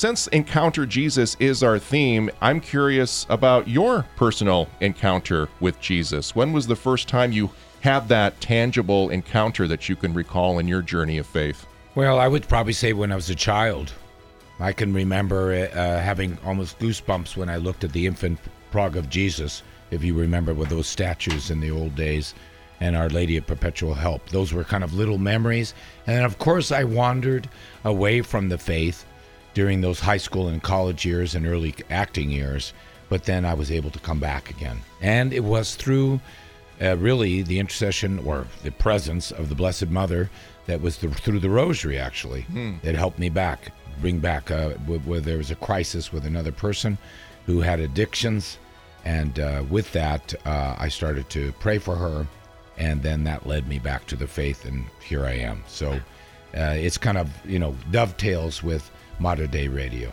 Since Encounter Jesus is our theme, I'm curious about your personal encounter with Jesus. When was the first time you had that tangible encounter that you can recall in your journey of faith? Well, I would probably say when I was a child. I can remember uh, having almost goosebumps when I looked at the infant Prague of Jesus, if you remember with those statues in the old days, and Our Lady of Perpetual Help. Those were kind of little memories. And then, of course, I wandered away from the faith during those high school and college years and early acting years, but then I was able to come back again. And it was through uh, really the intercession or the presence of the Blessed Mother that was the, through the Rosary, actually, Hmm. that helped me back, bring back uh, wh- where there was a crisis with another person who had addictions. And uh, with that, uh, I started to pray for her. And then that led me back to the faith, and here I am. So Uh, it's kind of, you know, dovetails with modern day radio.